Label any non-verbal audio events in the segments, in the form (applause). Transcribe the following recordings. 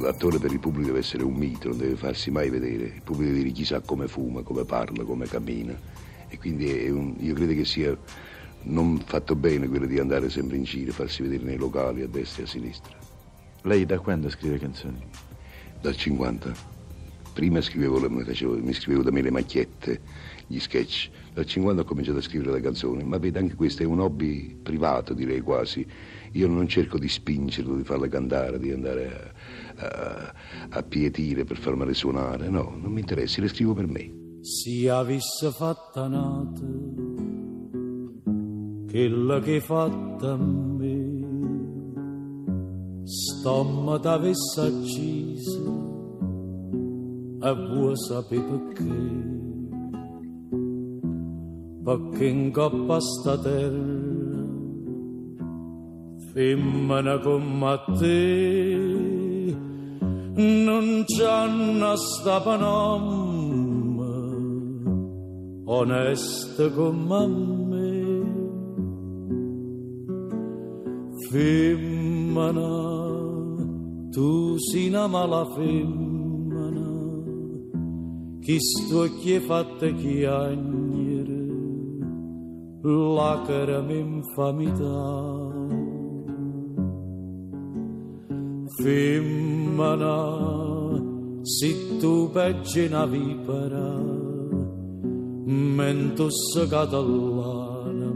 l'attore per il pubblico deve essere un mito, non deve farsi mai vedere. Il pubblico deve dire chissà come fuma, come parla, come cammina. E quindi un, io credo che sia non fatto bene quello di andare sempre in giro, farsi vedere nei locali a destra e a sinistra. Lei da quando scrive canzoni? Dal 50. Prima scrivevo, mi, facevo, mi scrivevo da me le macchiette, gli sketch. Dal 50 ho cominciato a scrivere le canzoni, ma vede anche questo è un hobby privato direi quasi. Io non cerco di spingerlo, di farle cantare, di andare a, a, a pietire per farmele suonare, no, non mi interessa, le scrivo per me. Si avesse fatta nata, quella che hai fatta a me, stomma t'avesse accisa, e vuoi sapere perché? Perché in coppa a sta terra, femmina come te, non c'hanno sta panomma, onesta come me. Femmina, tu sei una mala femmina, chi sto chi è fatta chiagnere, lacrime infamità. Femmina, se tu peggi una vipera, mento catalana,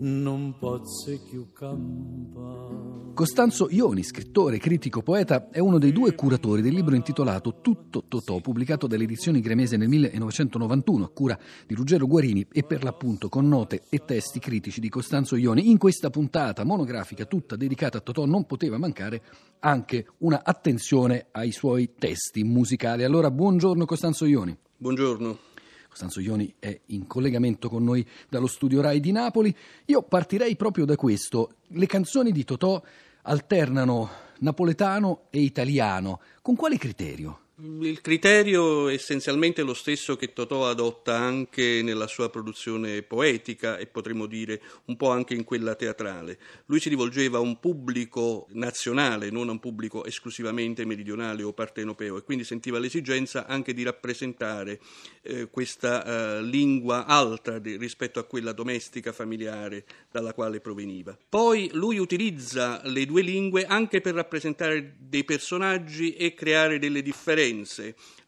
non posso più campare. Costanzo Ioni, scrittore, critico, poeta, è uno dei due curatori del libro intitolato Tutto Totò, pubblicato dalle edizioni Gremese nel 1991, a cura di Ruggero Guarini e per l'appunto con note e testi critici di Costanzo Ioni. In questa puntata monografica tutta dedicata a Totò non poteva mancare anche una attenzione ai suoi testi musicali. Allora, buongiorno Costanzo Ioni. Buongiorno. Costanzo Ioni è in collegamento con noi dallo studio RAI di Napoli. Io partirei proprio da questo. Le canzoni di Totò alternano napoletano e italiano. Con quale criterio? Il criterio è essenzialmente lo stesso che Totò adotta anche nella sua produzione poetica e potremmo dire un po' anche in quella teatrale. Lui si rivolgeva a un pubblico nazionale, non a un pubblico esclusivamente meridionale o partenopeo e quindi sentiva l'esigenza anche di rappresentare eh, questa eh, lingua altra di, rispetto a quella domestica familiare dalla quale proveniva. Poi lui utilizza le due lingue anche per rappresentare dei personaggi e creare delle differenze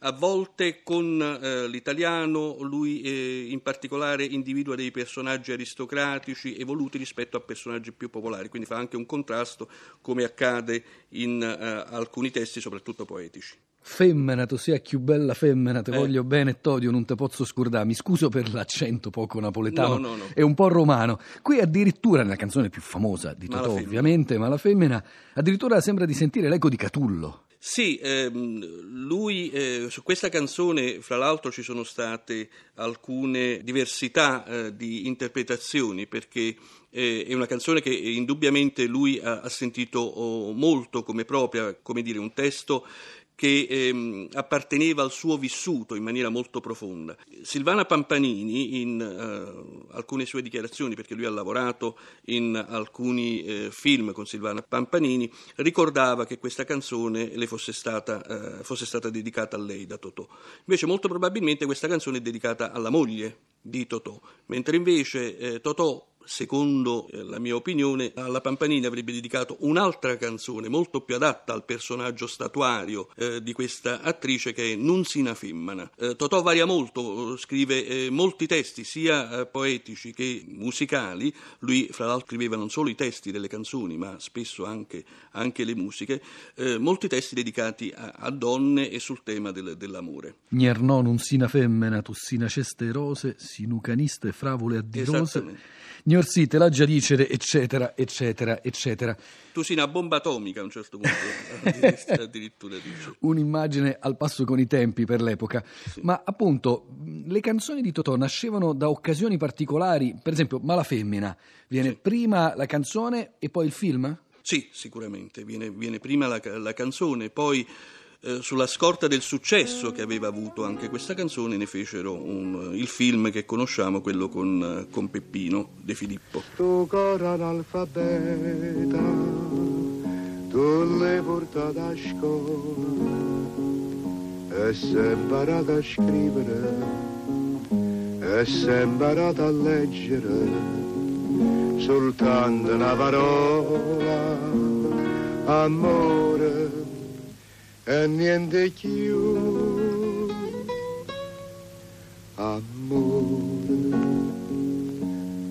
a volte con eh, l'italiano lui eh, in particolare individua dei personaggi aristocratici evoluti rispetto a personaggi più popolari, quindi fa anche un contrasto come accade in eh, alcuni testi, soprattutto poetici. Femmina, tu sia più bella femmina, te eh. voglio bene, Todio, non te posso scordare. Mi scuso per l'accento poco napoletano no, no, no. e un po' romano. Qui addirittura, nella canzone più famosa di Totò, ovviamente, ma la femmina, addirittura sembra di sentire l'eco di Catullo. Sì, ehm, lui eh, su questa canzone, fra l'altro, ci sono state alcune diversità eh, di interpretazioni perché eh, è una canzone che indubbiamente lui ha, ha sentito oh, molto come propria, come dire, un testo che ehm, apparteneva al suo vissuto in maniera molto profonda. Silvana Pampanini, in uh, alcune sue dichiarazioni, perché lui ha lavorato in alcuni eh, film con Silvana Pampanini, ricordava che questa canzone le fosse stata, uh, fosse stata dedicata a lei da Totò. Invece molto probabilmente questa canzone è dedicata alla moglie di Totò, mentre invece eh, Totò secondo eh, la mia opinione, alla Pampanini avrebbe dedicato un'altra canzone molto più adatta al personaggio statuario eh, di questa attrice che è Nunzina Femmina. Eh, Totò varia molto, scrive eh, molti testi sia eh, poetici che musicali, lui fra l'altro scriveva non solo i testi delle canzoni ma spesso anche, anche le musiche, eh, molti testi dedicati a, a, donne e sul tema del, dell'amore. Gnernò Nunzina Femmina, tussina ceste rose, sinucaniste fravole a di rose. Gnorsì, te la già dicere, eccetera, eccetera, eccetera. Tu sei una bomba atomica a un certo punto, (laughs) addirittura dice. Un'immagine al passo con i tempi per l'epoca. Sì. Ma appunto, le canzoni di Totò nascevano da occasioni particolari, per esempio Mala Femmina, viene sì. prima la canzone e poi il film? Sì, sicuramente, viene, viene prima la, la canzone, poi eh, sulla scorta del successo che aveva avuto anche questa canzone ne fecero un, il film che conosciamo, quello con, con Peppino De Filippo. Tu cora analfabeta, tu l'hai portato a scuola e sei imparato a scrivere e sei imparato a leggere soltanto una parola amore e niente più amore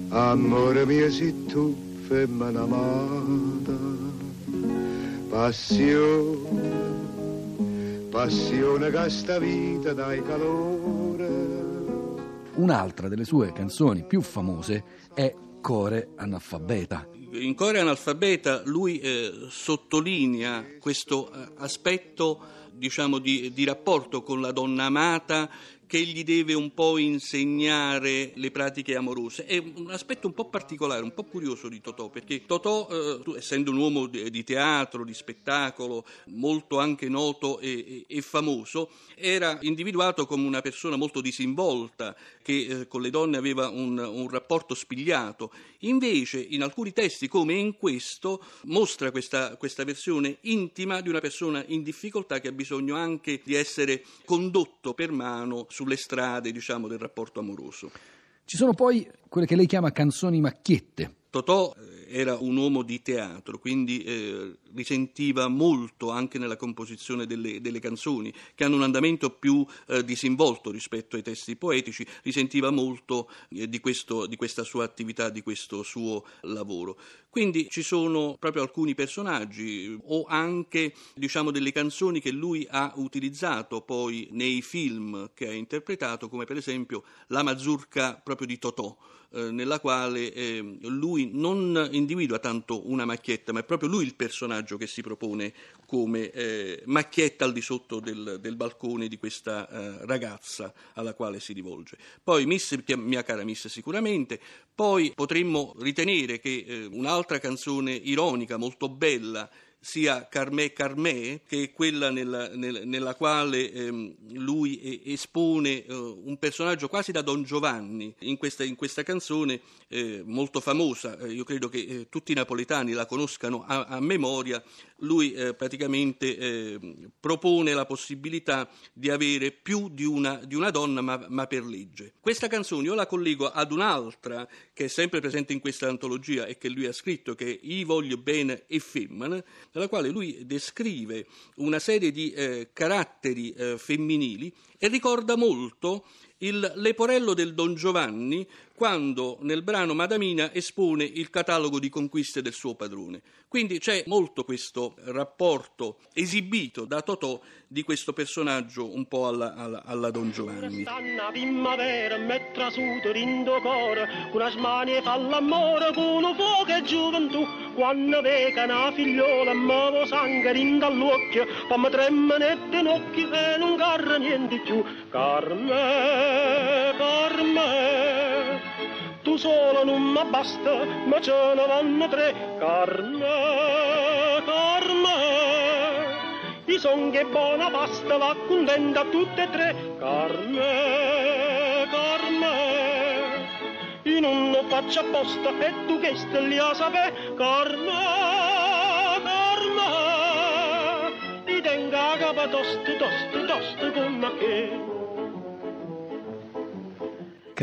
amore mio sei tu femmina amata. Passione passione che sta vita dai calore. Un'altra delle sue canzoni più famose è Core analfabeta. In Core analfabeta lui eh, sottolinea questo eh, aspetto diciamo, di, di rapporto con la donna amata che gli deve un po' insegnare le pratiche amorose. È un aspetto un po' particolare, un po' curioso di Totò, perché Totò, eh, essendo un uomo di, teatro, di spettacolo, molto anche noto e, e, e, famoso, era individuato come una persona molto disinvolta, che eh, con le donne aveva un, un rapporto spigliato. Invece, in alcuni testi, come in questo, mostra questa, questa versione intima di una persona in difficoltà che ha bisogno anche di essere condotto per mano sulle strade diciamo, del rapporto amoroso. Ci sono poi quelle che lei chiama canzoni macchiette. Totò era un uomo di teatro, quindi eh, risentiva molto anche nella composizione delle, delle, canzoni, che hanno un andamento più eh, disinvolto rispetto ai testi poetici, risentiva molto eh, di, questo, di questa sua attività, di questo suo lavoro. Quindi ci sono proprio alcuni personaggi o anche diciamo, delle canzoni che lui ha utilizzato poi nei film che ha interpretato, come per esempio La mazurka proprio di Totò eh, nella quale eh, lui non individua tanto una macchietta, ma è proprio lui il personaggio che si propone come eh, macchietta al di sotto del, del balcone di questa eh, ragazza alla quale si rivolge. Poi Miss, mia cara Miss sicuramente, poi potremmo ritenere che eh, un'altra canzone ironica, molto bella, sia Carmè Carmè, che è quella nella, nella, nella quale ehm, lui espone eh, un personaggio quasi da Don Giovanni in questa, in questa canzone eh, molto famosa, eh, io credo che eh, tutti i napoletani la conoscano a, a memoria, lui eh, praticamente ehm, propone la possibilità di avere più di una, di una donna ma, ma, per legge. Questa canzone io la collego ad un'altra che è sempre presente in questa antologia e che lui ha scritto, che è I voglio bene e femmina, nella quale lui descrive una serie di eh, caratteri eh, femminili e ricorda molto il leporello del Don Giovanni quando nel brano Madamina espone il catalogo di conquiste del suo padrone. Quindi c'è molto questo rapporto esibito da Totò di questo personaggio un po' alla, alla, alla Don Giovanni. Quando vega una figliola, ma vo sangue rinda all'occhio, fammi tremane occhi e non carra niente più. Carme, Carme, tu solo non mi basta, ma ce ne vanno tre. Carme, i son che buona pasta va contenta tutte e tre. Carme, Carme, io non lo faccio apposta e tu che stai a sapere. Carme, Carme, i tenga capa tosto, tosto, tosto con me che.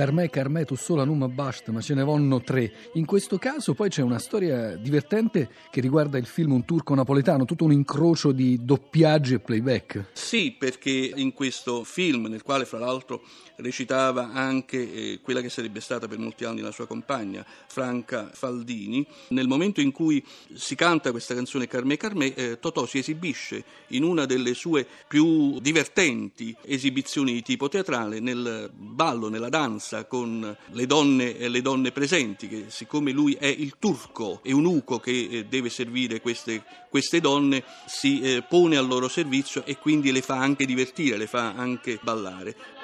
Carmè, Carmè, tu sola non basta, ma ce ne vanno tre. In questo caso poi c'è una storia divertente che riguarda il film Un turco napoletano, tutto un incrocio di doppiaggi e playback. Sì, perché in questo film, nel quale fra l'altro recitava anche eh, quella che sarebbe stata per molti anni la sua compagna, Franca Faldini, nel momento in cui si canta questa canzone Carmè Carmè, eh, Totò si esibisce in una delle sue più divertenti esibizioni di tipo teatrale, nel ballo, nella danza con le donne, le donne presenti, che siccome lui è il turco eunuco che eh, deve servire queste, queste donne, si eh, pone al loro servizio e quindi le fa anche divertire, le fa anche ballare.